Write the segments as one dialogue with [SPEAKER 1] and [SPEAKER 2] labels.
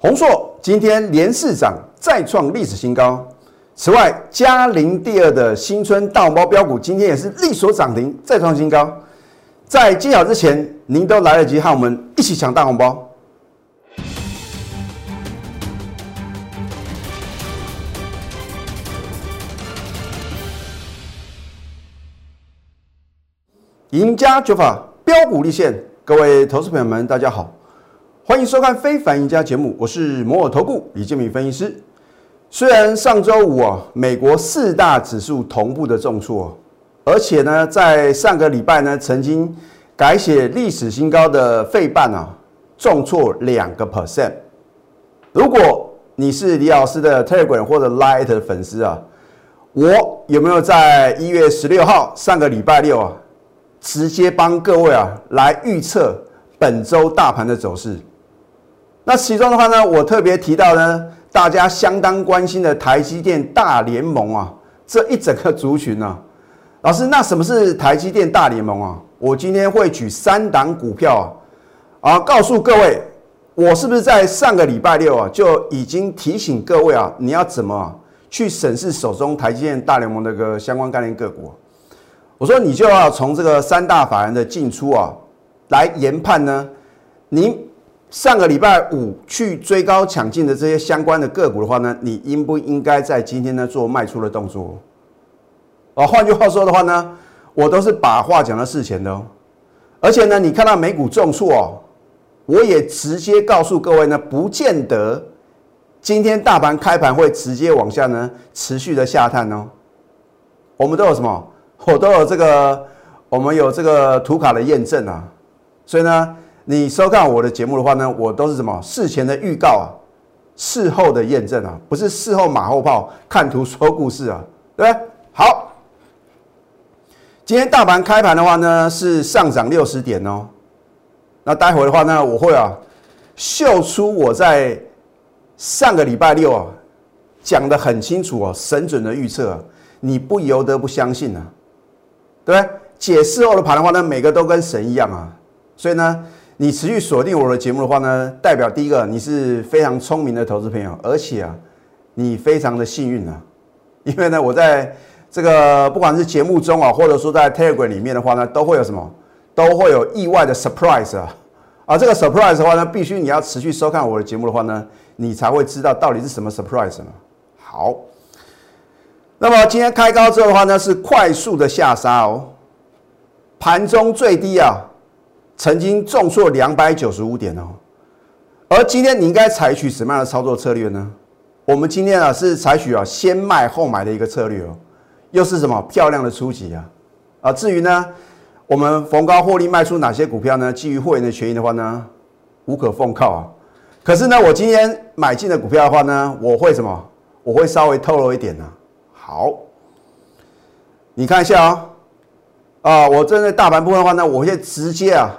[SPEAKER 1] 宏硕今天连市涨，再创历史新高。此外，嘉陵第二的新春大红包标股今天也是力所涨停，再创新高。在揭晓之前，您都来得及和我们一起抢大红包。赢家九法标股立现，各位投资朋友们，大家好，欢迎收看《非凡赢家》节目，我是摩尔投顾李建明分析师。虽然上周五啊，美国四大指数同步的重挫，而且呢，在上个礼拜呢，曾经改写历史新高的费半啊，重挫两个 percent。如果你是李老师的 Telegram 或者 Light 的粉丝啊，我有没有在一月十六号上个礼拜六啊？直接帮各位啊来预测本周大盘的走势。那其中的话呢，我特别提到呢，大家相当关心的台积电大联盟啊，这一整个族群呢，老师，那什么是台积电大联盟啊？我今天会举三档股票啊，啊，告诉各位，我是不是在上个礼拜六啊就已经提醒各位啊，你要怎么去审视手中台积电大联盟的个相关概念个股？我说你就要从这个三大法人的进出啊来研判呢。您上个礼拜五去追高抢进的这些相关的个股的话呢，你应不应该在今天呢做卖出的动作？啊，换句话说的话呢，我都是把话讲到事前的哦。而且呢，你看到美股重挫哦，我也直接告诉各位呢，不见得今天大盘开盘会直接往下呢持续的下探哦。我们都有什么？我都有这个，我们有这个图卡的验证啊，所以呢，你收看我的节目的话呢，我都是什么事前的预告啊，事后的验证啊，不是事后马后炮，看图说故事啊，对不对？好，今天大盘开盘的话呢，是上涨六十点哦，那待会的话呢，我会啊秀出我在上个礼拜六啊讲的很清楚哦，神准的预测，你不由得不相信啊。对不对？解释后的盘的话呢，每个都跟神一样啊。所以呢，你持续锁定我的节目的话呢，代表第一个你是非常聪明的投资朋友，而且啊，你非常的幸运啊。因为呢，我在这个不管是节目中啊，或者说在 Telegram 里面的话呢，都会有什么，都会有意外的 surprise 啊。啊，这个 surprise 的话呢，必须你要持续收看我的节目的话呢，你才会知道到底是什么 surprise 嘛。好。那么今天开高之后的话呢，是快速的下杀哦，盘中最低啊，曾经重挫两百九十五点哦。而今天你应该采取什么样的操作策略呢？我们今天啊是采取啊先卖后买的一个策略哦，又是什么漂亮的初级啊？啊，至于呢，我们逢高获利卖出哪些股票呢？基于会员的权益的话呢，无可奉靠啊。可是呢，我今天买进的股票的话呢，我会什么？我会稍微透露一点呢。好，你看一下啊，啊，我针对大盘部分的话呢，我会直接啊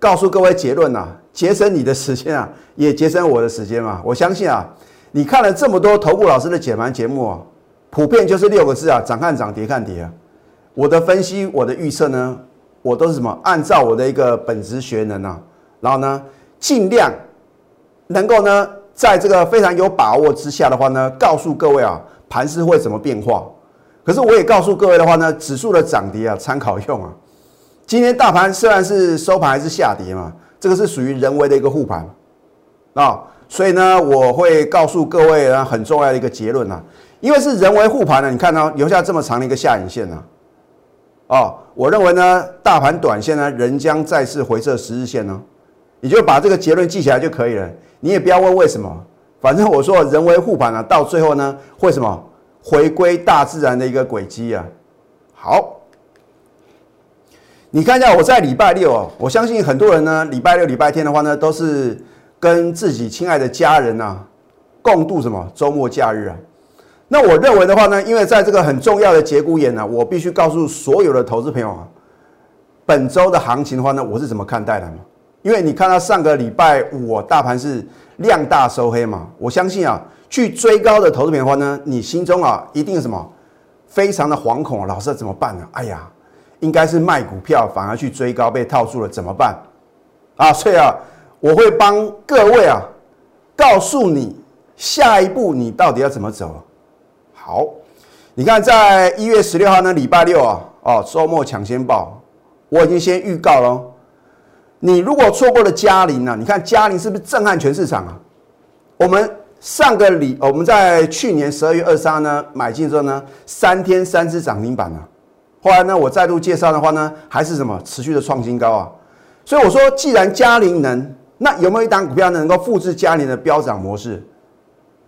[SPEAKER 1] 告诉各位结论呐，节省你的时间啊，也节省我的时间嘛。我相信啊，你看了这么多头部老师的解盘节目啊，普遍就是六个字啊，涨看涨，跌看跌啊。我的分析，我的预测呢，我都是什么？按照我的一个本职学能啊，然后呢，尽量能够呢，在这个非常有把握之下的话呢，告诉各位啊。盘势会怎么变化？可是我也告诉各位的话呢，指数的涨跌啊，参考用啊。今天大盘虽然是收盘还是下跌嘛，这个是属于人为的一个护盘啊，所以呢，我会告诉各位呢很重要的一个结论啊，因为是人为护盘呢，你看到留下这么长的一个下影线呢，哦，我认为呢，大盘短线呢仍将再次回撤十日线呢，你就把这个结论记起来就可以了，你也不要问为什么。反正我说人为护盘啊，到最后呢会什么回归大自然的一个轨迹啊。好，你看一下我在礼拜六哦，我相信很多人呢礼拜六、礼拜天的话呢都是跟自己亲爱的家人呐共度什么周末假日啊。那我认为的话呢，因为在这个很重要的节骨眼呢，我必须告诉所有的投资朋友啊，本周的行情的话呢，我是怎么看待的嘛？因为你看到上个礼拜五大盘是。量大收黑嘛，我相信啊，去追高的投资品的话呢，你心中啊一定什么非常的惶恐，老师怎么办呢？哎呀，应该是卖股票反而去追高被套住了，怎么办？啊，所以啊，我会帮各位啊告诉你下一步你到底要怎么走。好，你看在一月十六号呢，礼拜六啊，哦，周末抢先报，我已经先预告了。你如果错过了嘉陵呢？你看嘉陵是不是震撼全市场啊？我们上个礼，我们在去年十二月二三呢买进之后呢，三天三只涨停板啊。后来呢，我再度介绍的话呢，还是什么持续的创新高啊。所以我说，既然嘉陵能，那有没有一档股票能够复制嘉陵的飙涨模式？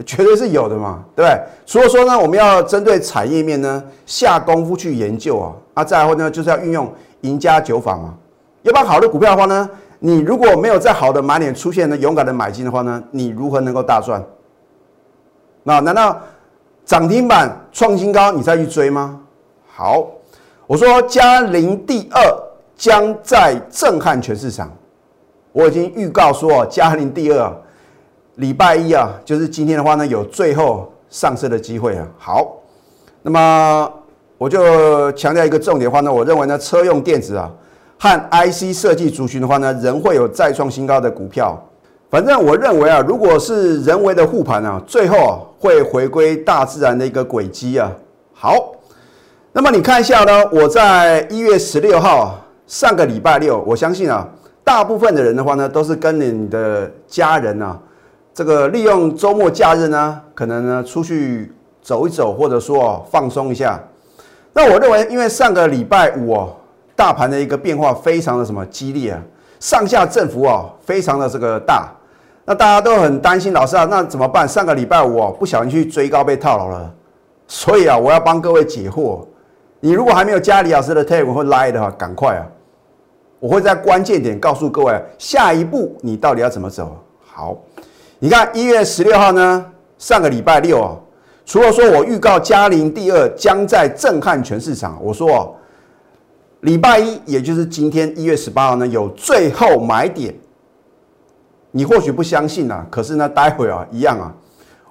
[SPEAKER 1] 绝对是有的嘛，对不对？所以说呢，我们要针对产业面呢下功夫去研究啊，啊，再后呢就是要运用赢家九法嘛。要不然好的股票的话呢，你如果没有在好的买点出现呢，勇敢的买进的话呢，你如何能够大赚？那难道涨停板创新高你再去追吗？好，我说嘉陵第二将在震撼全市场，我已经预告说嘉陵第二礼拜一啊，就是今天的话呢，有最后上市的机会啊。好，那么我就强调一个重点的话呢，我认为呢，车用电子啊。和 IC 设计族群的话呢，仍会有再创新高的股票。反正我认为啊，如果是人为的护盘啊，最后啊会回归大自然的一个轨迹啊。好，那么你看一下呢，我在一月十六号上个礼拜六，我相信啊，大部分的人的话呢，都是跟你的家人啊，这个利用周末假日呢，可能呢出去走一走，或者说放松一下。那我认为，因为上个礼拜五哦。大盘的一个变化非常的什么激烈啊，上下振幅啊非常的这个大，那大家都很担心老师啊，那怎么办？上个礼拜五哦不小心去追高被套牢了，所以啊我要帮各位解惑。你如果还没有加李老师的 tag 或 line 的话，赶快啊，我会在关键点告诉各位下一步你到底要怎么走。好，你看一月十六号呢，上个礼拜六啊，除了说我预告嘉陵第二将在震撼全市场，我说哦。礼拜一，也就是今天一月十八号呢，有最后买点。你或许不相信啊，可是呢，待会啊，一样啊，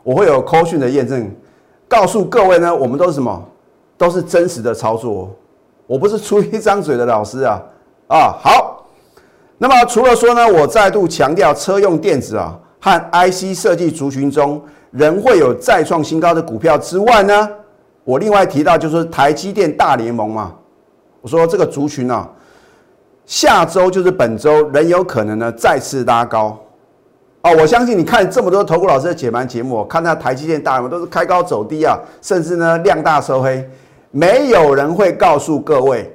[SPEAKER 1] 我会有扣讯的验证，告诉各位呢，我们都是什么，都是真实的操作，我不是出一张嘴的老师啊啊。好，那么除了说呢，我再度强调车用电子啊和 IC 设计族群中仍会有再创新高的股票之外呢，我另外提到就是台积电大联盟嘛。我说这个族群呢，下周就是本周，仍有可能呢再次拉高。哦，我相信你看这么多投顾老师的解盘节目，看那台积电大什么都是开高走低啊，甚至呢量大收黑，没有人会告诉各位，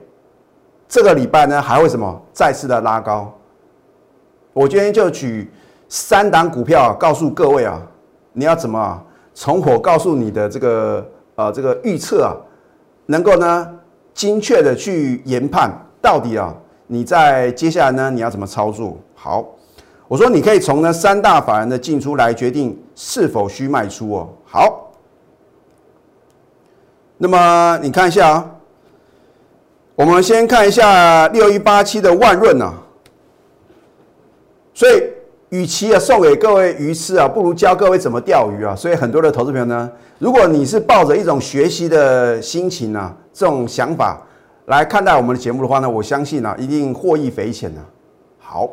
[SPEAKER 1] 这个礼拜呢还会什么再次的拉高。我今天就举三档股票告诉各位啊，你要怎么啊从我告诉你的这个呃这个预测啊，能够呢？精确的去研判，到底啊，你在接下来呢，你要怎么操作？好，我说你可以从呢三大法人的进出来决定是否需卖出哦。好，那么你看一下啊，我们先看一下六一八七的万润啊，所以与其啊送给各位鱼吃啊，不如教各位怎么钓鱼啊。所以很多的投资朋友呢，如果你是抱着一种学习的心情呢。这种想法来看待我们的节目的话呢，我相信呢一定获益匪浅呢。好，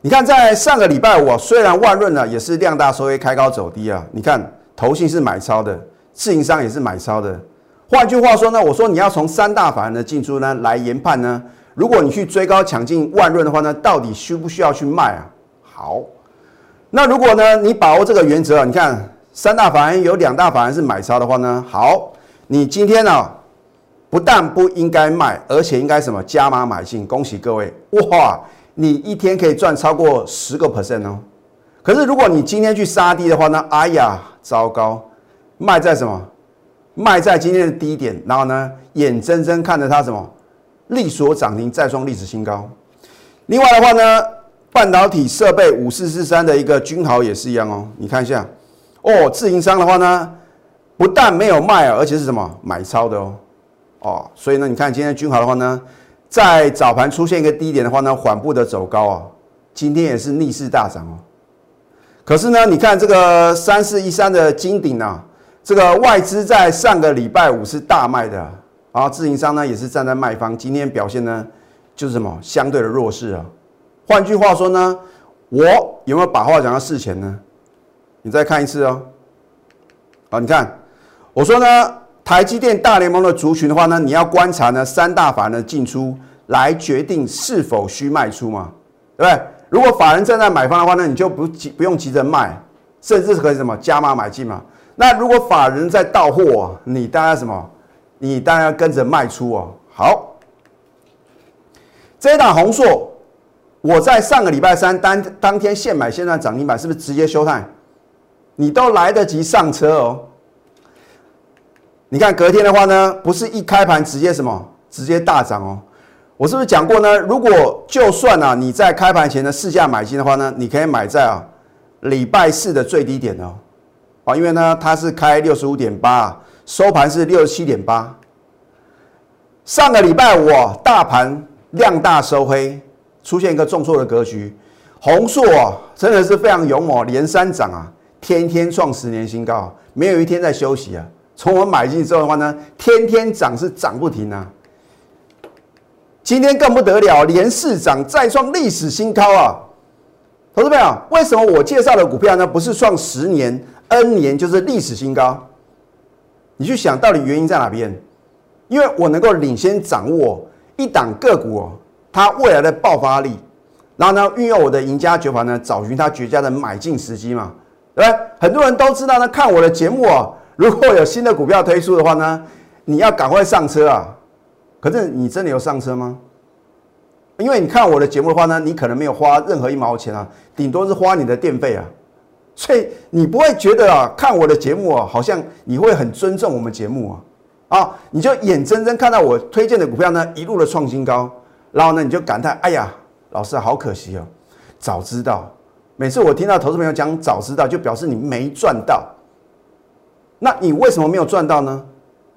[SPEAKER 1] 你看在上个礼拜五，虽然万润呢也是量大收微开高走低啊，你看投信是买超的，自营商也是买超的。换句话说呢，我说你要从三大法人的进出呢来研判呢，如果你去追高抢进万润的话呢，到底需不需要去卖啊？好，那如果呢你把握这个原则，你看三大法人有两大法人是买超的话呢，好，你今天呢？不但不应该卖，而且应该什么加码买进？恭喜各位哇！你一天可以赚超过十个 percent 哦。可是如果你今天去杀低的话呢？哎呀，糟糕！卖在什么？卖在今天的低点，然后呢，眼睁睁看着它什么力所涨停，再创历史新高。另外的话呢，半导体设备五四四三的一个君豪也是一样哦。你看一下哦，自营商的话呢，不但没有卖啊，而且是什么买超的哦。哦，所以呢，你看今天君豪的话呢，在早盘出现一个低点的话呢，缓步的走高啊，今天也是逆势大涨哦。可是呢，你看这个三四一三的金鼎啊，这个外资在上个礼拜五是大卖的，然后自营商呢也是站在卖方，今天表现呢就是什么相对的弱势啊。换句话说呢，我有没有把话讲到事前呢？你再看一次哦。好，你看，我说呢，台积电大联盟的族群的话呢，你要观察呢三大法人的进出来决定是否需卖出嘛，对不对？如果法人正在买方的话呢，你就不急不用急着卖，甚至可以什么加码买进嘛。那如果法人在到货，你当然什么？你当然要跟着卖出哦。好，这一档红硕，我在上个礼拜三当当天现买现赚涨停板，是不是直接休态？你都来得及上车哦。你看隔天的话呢，不是一开盘直接什么，直接大涨哦。我是不是讲过呢？如果就算啊你在开盘前的市价买进的话呢，你可以买在啊礼拜四的最低点哦。啊，因为呢它是开六十五点八，收盘是六十七点八。上个礼拜五大盘量大收黑，出现一个重挫的格局，红硕啊真的是非常勇猛，连三涨啊。天天创十年新高，没有一天在休息啊！从我买进之后的话呢，天天涨是涨不停啊！今天更不得了，连四涨再创历史新高啊！投资朋友，为什么我介绍的股票呢？不是创十年、N 年，就是历史新高？你去想到底原因在哪边？因为我能够领先掌握一档个股哦，它未来的爆发力，然后呢，运用我的赢家绝盘呢，找寻它绝佳的买进时机嘛。对，很多人都知道呢。看我的节目啊，如果有新的股票推出的话呢，你要赶快上车啊。可是你真的有上车吗？因为你看我的节目的话呢，你可能没有花任何一毛钱啊，顶多是花你的电费啊。所以你不会觉得啊，看我的节目啊，好像你会很尊重我们节目啊啊，你就眼睁睁看到我推荐的股票呢一路的创新高，然后呢你就感叹：哎呀，老师好可惜哦，早知道。每次我听到投资朋友讲早知道，就表示你没赚到。那你为什么没有赚到呢？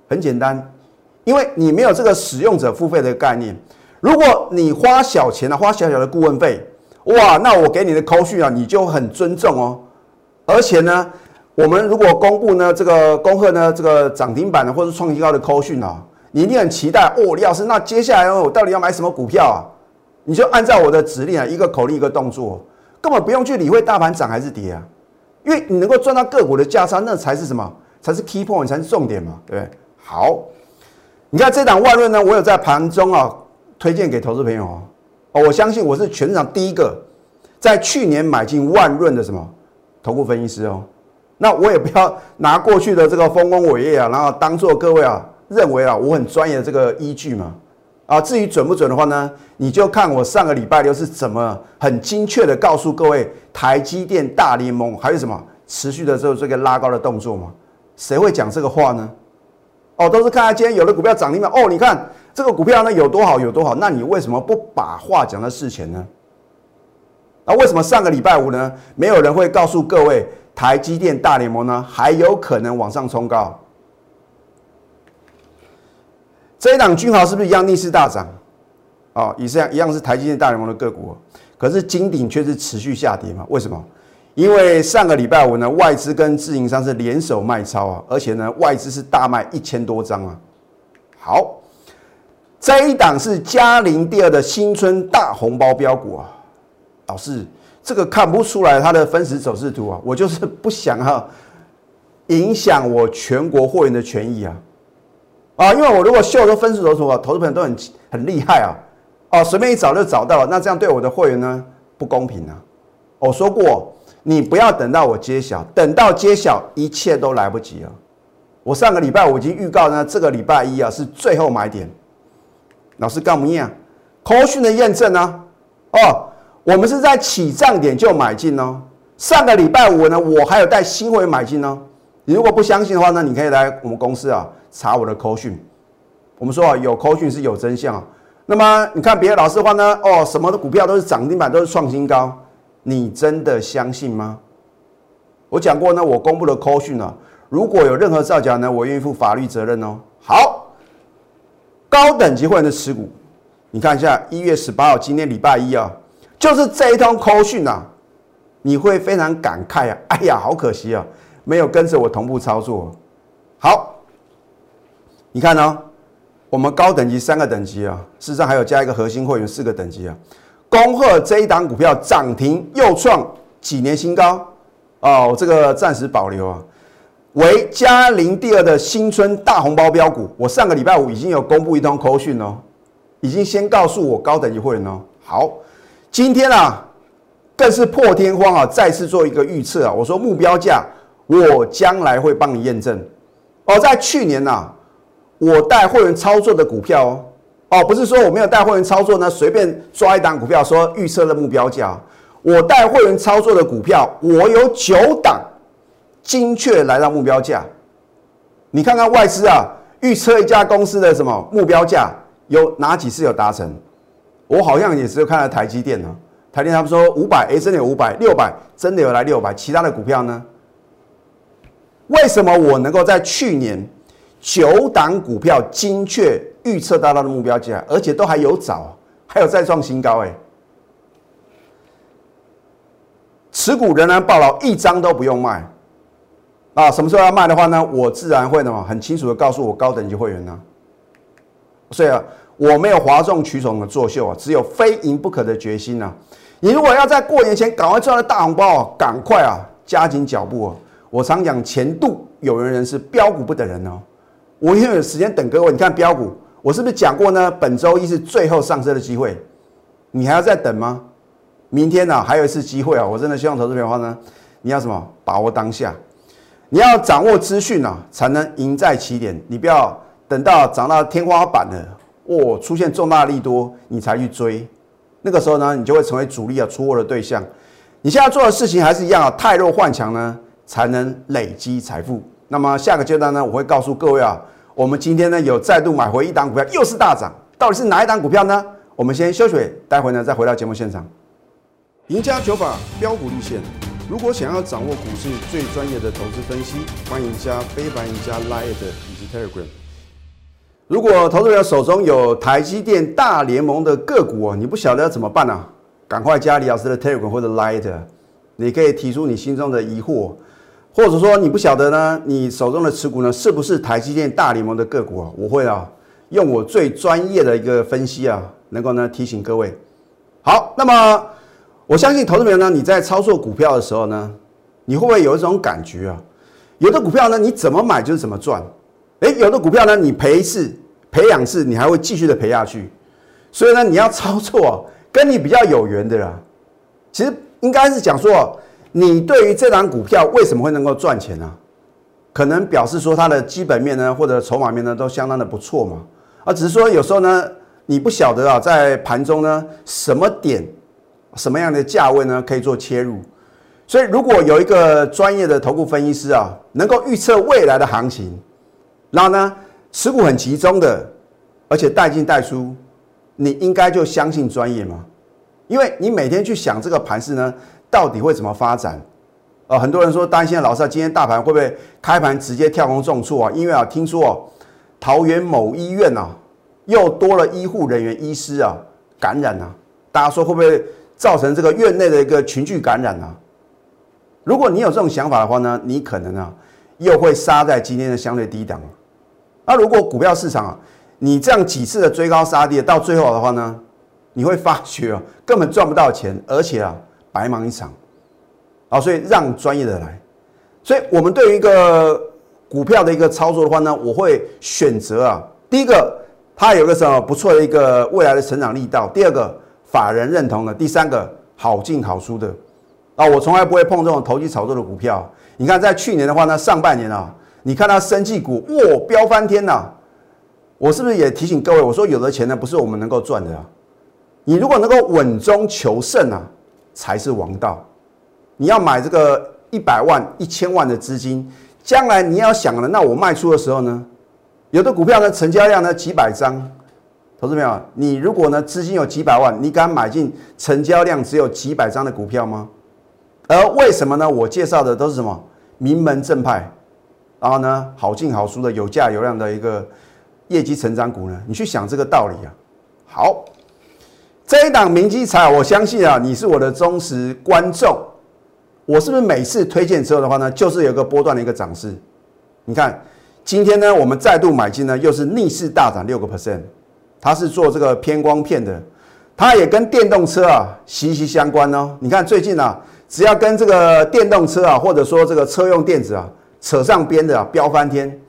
[SPEAKER 1] 很简单，因为你没有这个使用者付费的概念。如果你花小钱啊，花小小的顾问费，哇，那我给你的扣讯啊，你就很尊重哦。而且呢，我们如果公布呢这个恭贺呢这个涨停板的或者创新高的扣讯啊，你一定很期待哦。李老师，那接下来我到底要买什么股票啊？你就按照我的指令啊，一个口令一个动作。根本不用去理会大盘涨还是跌啊，因为你能够赚到个股的价差，那才是什么？才是 key point，才是重点嘛，对不对？好，你看这档万润呢，我有在盘中啊推荐给投资朋友哦。哦，我相信我是全场第一个在去年买进万润的什么投顾分析师哦。那我也不要拿过去的这个丰功伟业啊，然后当做各位啊认为啊我很专业的这个依据嘛。啊，至于准不准的话呢，你就看我上个礼拜六是怎么很精确的告诉各位，台积电大联盟还有什么持续的这这个拉高的动作嘛？谁会讲这个话呢？哦，都是看今天有的股票涨停板，哦，你看这个股票呢有多好有多好，那你为什么不把话讲在事前呢？那为什么上个礼拜五呢，没有人会告诉各位台积电大联盟呢还有可能往上冲高？这一档君豪是不是一样逆势大涨？哦，也是一样，一样是台积电大联盟的个股，可是金鼎却是持续下跌嘛？为什么？因为上个礼拜五呢，外资跟自营商是联手卖超啊，而且呢，外资是大卖一千多张啊。好，这一档是嘉陵第二的新春大红包标股啊。老师，这个看不出来它的分时走势图啊，我就是 不想啊影响我全国会员的权益啊。啊，因为我如果秀都分时走图啊，投资朋友都很很厉害啊，哦，随便一找就找到了，那这样对我的会员呢不公平啊！我说过，你不要等到我揭晓，等到揭晓一切都来不及了。我上个礼拜我已经预告呢，这个礼拜一啊是最后买点。老师干不样 c a 讯的验证呢？哦，我们是在起涨点就买进哦。上个礼拜五呢，我还有带新会员买进哦。你如果不相信的话呢，你可以来我们公司啊。查我的扣讯，我们说啊，有扣讯是有真相啊。那么你看别的老师的话呢？哦，什么的股票都是涨停板，都是创新高，你真的相信吗？我讲过呢，我公布的扣讯呢，如果有任何造假呢，我愿意负法律责任哦。好，高等级会员的持股，你看一下一月十八号，今天礼拜一啊，就是这一通扣讯啊，你会非常感慨啊！哎呀，好可惜啊，没有跟着我同步操作。好。你看呢？我们高等级三个等级啊，事实上还有加一个核心会员四个等级啊。恭贺这一档股票涨停又创几年新高，哦，这个暂时保留啊。为嘉陵第二的新春大红包标股，我上个礼拜五已经有公布一通口讯哦，已经先告诉我高等级会员哦。好，今天啊，更是破天荒啊，再次做一个预测啊。我说目标价，我将来会帮你验证。哦，在去年呐，我带会员操作的股票哦，哦，不是说我没有带会员操作呢，随便抓一档股票说预测的目标价。我带会员操作的股票，我有九档。精确来到目标价，你看看外资啊，预测一家公司的什么目标价，有哪几次有达成？我好像也只有看到台积电啊，台电他们说五百，哎，真的有五百，六百真的有来六百，其他的股票呢？为什么我能够在去年九档股票精确预测到它的目标价，而且都还有找，还有再创新高？哎，持股仍然爆了，一张都不用卖。啊，什么时候要卖的话呢？我自然会呢，很清楚的告诉我高等级会员呢。所以啊，我没有哗众取宠的作秀啊，只有非赢不可的决心呐。你如果要在过年前赶快赚到大红包啊，赶快啊，加紧脚步啊！我常讲前度有缘人是标股不等人哦。我因为有时间等各位，你看标股，我是不是讲过呢？本周一是最后上车的机会，你还要再等吗？明天呢，还有一次机会啊！我真的希望投资者的话呢，你要什么？把握当下。你要掌握资讯啊，才能赢在起点。你不要等到涨到天花板了，哦，出现重大利多，你才去追。那个时候呢，你就会成为主力啊出货的对象。你现在做的事情还是一样啊，太弱换强呢，才能累积财富。那么下个阶段呢，我会告诉各位啊，我们今天呢有再度买回一档股票，又是大涨，到底是哪一档股票呢？我们先休息，待会呢再回到节目现场。赢家九法标股立线。如果想要掌握股市最专业的投资分析，欢迎加非凡、加 Line 以及 Telegram。如果投资者手中有台积电大联盟的个股啊，你不晓得要怎么办呢？赶快加李老师的 Telegram 或者 Light，你可以提出你心中的疑惑，或者说你不晓得呢，你手中的持股呢是不是台积电大联盟的个股啊？我会啊，用我最专业的一个分析啊，能够呢提醒各位。好，那么。我相信投资者呢，你在操作股票的时候呢，你会不会有一种感觉啊？有的股票呢，你怎么买就是怎么赚，诶，有的股票呢，你赔一次、赔两次，你还会继续的赔下去。所以呢，你要操作 跟你比较有缘的啦。其实应该是讲说，你对于这档股票为什么会能够赚钱呢？可能表示说它的基本面呢，或者筹码面呢，都相当的不错嘛。啊，只是说有时候呢，你不晓得啊，在盘中呢，什么点。什么样的价位呢？可以做切入，所以如果有一个专业的投顾分析师啊，能够预测未来的行情，然后呢持股很集中的，而且带进带出，你应该就相信专业嘛？因为你每天去想这个盘势呢，到底会怎么发展？呃，很多人说担心老师啊今天大盘会不会开盘直接跳空重挫啊？因为啊，听说哦，桃园某医院呐，又多了医护人员、医师啊感染啊，大家说会不会？造成这个院内的一个群聚感染啊！如果你有这种想法的话呢，你可能啊又会杀在今天的相对低档。那如果股票市场啊，你这样几次的追高杀跌，到最后的话呢，你会发觉啊 根本赚不到钱，而且啊白忙一场。啊，所以让专业的来。所以我们对于一个股票的一个操作的话呢，我会选择啊，第一个它有个什么不错的一个未来的成长力道，第二个。法人认同的第三个好进好出的啊，我从来不会碰这种投机炒作的股票。你看，在去年的话呢，上半年啊，你看它生技股哇飙翻天呐！我是不是也提醒各位，我说有的钱呢不是我们能够赚的啊？你如果能够稳中求胜啊，才是王道。你要买这个一百万、一千万的资金，将来你要想了，那我卖出的时候呢，有的股票呢成交量呢几百张。投资朋友，你如果呢资金有几百万，你敢买进成交量只有几百张的股票吗？而为什么呢？我介绍的都是什么名门正派，然后呢好进好出的有价有量的一个业绩成长股呢？你去想这个道理啊。好，这一档明基财，我相信啊，你是我的忠实观众。我是不是每次推荐之后的话呢，就是有个波段的一个涨势？你看今天呢，我们再度买进呢，又是逆势大涨六个 percent。它是做这个偏光片的，它也跟电动车啊息息相关哦。你看最近啊，只要跟这个电动车啊，或者说这个车用电子啊扯上边的啊，飙翻天。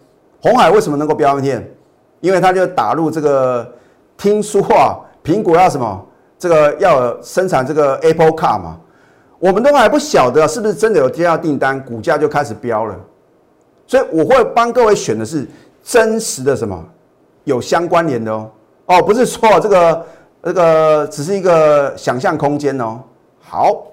[SPEAKER 1] 红海为什么能够飙翻天？因为它就打入这个，听说啊，苹果要什么，这个要生产这个 Apple Car 嘛，我们都还不晓得是不是真的有接到订单，股价就开始飙了。所以我会帮各位选的是真实的什么，有相关联的哦，哦，不是说这个这个只是一个想象空间哦。好，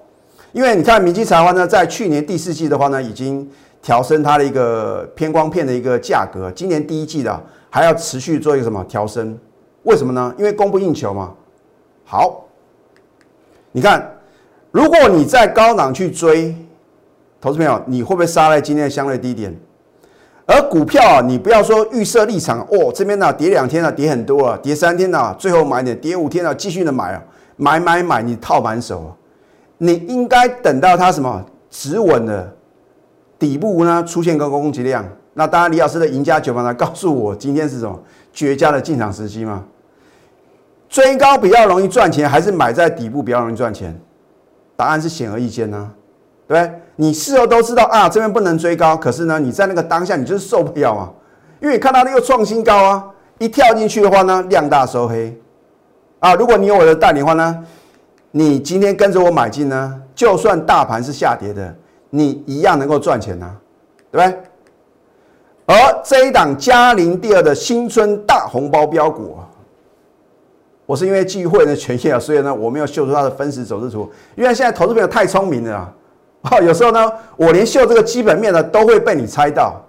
[SPEAKER 1] 因为你看明基材话呢，在去年第四季的话呢，已经调升它的一个偏光片的一个价格，今年第一季的。还要持续做一个什么调升？为什么呢？因为供不应求嘛。好，你看，如果你在高档去追，投资朋友，你会不会杀在今天的相对低点？而股票啊，你不要说预设立场哦，这边呢跌两天了，跌很多了，跌三天了，最后买点，跌五天了，继续的买啊，买买买，你套满手啊。你应该等到它什么止稳了，底部呢出现高供给量。那当然，李老师的赢家九方呢告诉我，今天是什么绝佳的进场时机吗？追高比较容易赚钱，还是买在底部比较容易赚钱？答案是显而易见呢，对不对？你事后都知道啊，这边不能追高，可是呢，你在那个当下你就是受不了啊，因为你看到那个创新高啊，一跳进去的话呢，量大收黑啊。如果你有我的带领的话呢，你今天跟着我买进呢，就算大盘是下跌的，你一样能够赚钱呐，对不对？而这一档嘉陵第二的新春大红包标股，我是因为基于会员的权限啊，所以呢，我没有秀出它的分时走势图。因为现在投资朋友太聪明了啊，有时候呢，我连秀这个基本面呢都会被你猜到，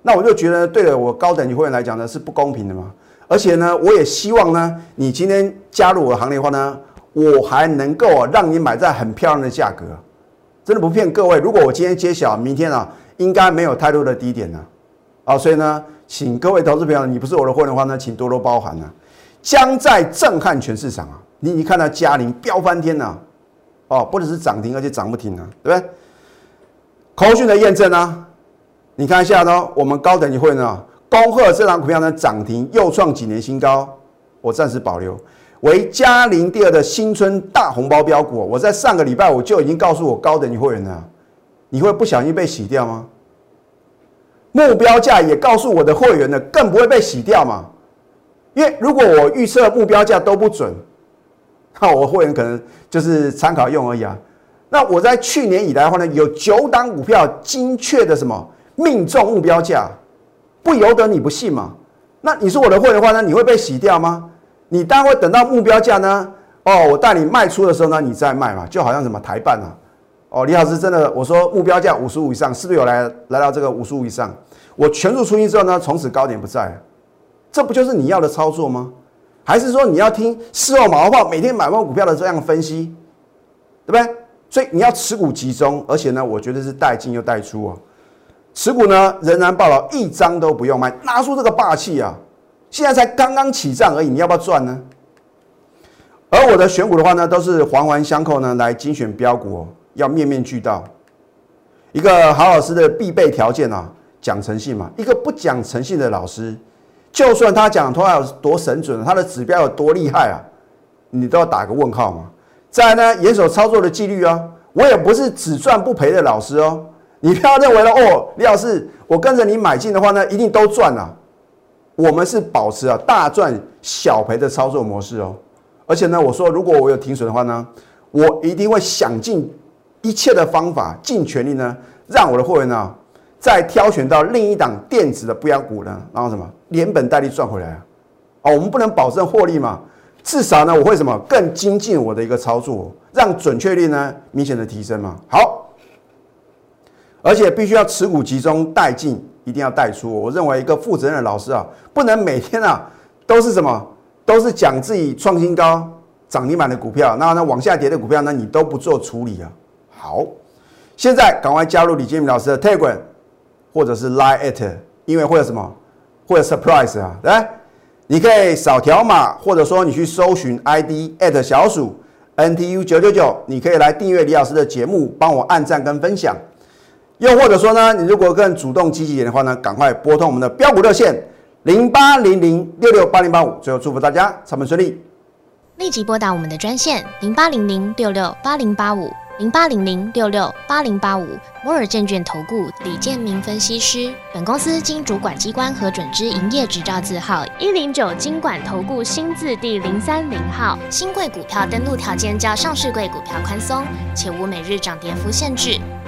[SPEAKER 1] 那我就觉得对了，我高等级会员来讲呢是不公平的嘛。而且呢，我也希望呢，你今天加入我的行列的话呢，我还能够让你买在很漂亮的价格，真的不骗各位。如果我今天揭晓，明天啊，应该没有太多的低点呢。啊，所以呢，请各位投资朋友，你不是我的会员的话呢，请多多包涵啊，将在震撼全市场啊！你你看到嘉陵飙翻天呐，哦，不只是涨停，而且涨不停啊，对不对？口讯的验证啊，你看一下呢，我们高等级会呢，恭贺这档股票呢涨停又创几年新高，我暂时保留为嘉陵第二的新春大红包标股。我在上个礼拜我就已经告诉我高等级会员了，你会不小心被洗掉吗？目标价也告诉我的会员呢，更不会被洗掉嘛。因为如果我预测目标价都不准，那我会员可能就是参考用而已啊。那我在去年以来的话呢，有九档股票精确的什么命中目标价，不由得你不信嘛。那你说我的会员的话呢，你会被洗掉吗？你当然会等到目标价呢，哦，我带你卖出的时候呢，你再卖嘛，就好像什么台办啊。哦，李老师真的，我说目标价五十五以上，是不是有来来到这个五十五以上？我全数出清之后呢，从此高点不在，这不就是你要的操作吗？还是说你要听事后马后炮，每天买卖股票的这样分析，对不对？所以你要持股集中，而且呢，我觉得是带进又带出啊。持股呢仍然报牢，一张都不用卖，拿出这个霸气啊！现在才刚刚起涨而已，你要不要赚呢？而我的选股的话呢，都是环环相扣呢，来精选标股。要面面俱到，一个好老师的必备条件啊，讲诚信嘛。一个不讲诚信的老师，就算他讲的话有多神准，他的指标有多厉害啊，你都要打个问号嘛。再来呢，严守操作的纪律啊，我也不是只赚不赔的老师哦。你不要认为了哦，李老师，我跟着你买进的话呢，一定都赚了。我们是保持啊大赚小赔的操作模式哦。而且呢，我说如果我有停损的话呢，我一定会想尽。一切的方法，尽全力呢，让我的会员呢，再挑选到另一档电子的不要股呢，然后什么连本带利赚回来啊！哦，我们不能保证获利嘛，至少呢，我会什么更精进我的一个操作，让准确率呢明显的提升嘛。好，而且必须要持股集中带进，一定要带出。我认为一个负责任的老师啊，不能每天啊都是什么，都是讲自己创新高、涨停板的股票，那那往下跌的股票呢，你都不做处理啊。好，现在赶快加入李建明老师的 Telegram，或者是 Line at，因为会有什么？会有 surprise 啊！来，你可以扫条码，或者说你去搜寻 ID at 小鼠 NTU 九九九，你可以来订阅李老师的节目，帮我按赞跟分享。又或者说呢，你如果更主动积极一点的话呢，赶快拨通我们的标股热线零八零零六六八零八五。最后祝福大家操盘顺利，
[SPEAKER 2] 立即拨打我们的专线零八零零六六八零八五。零八零零六六八零八五摩尔证券投顾李建明分析师。本公司经主管机关核准之营业执照字号一零九金管投顾新字第零三零号。新贵股票登录条件较上市贵股票宽松，且无每日涨跌幅限制。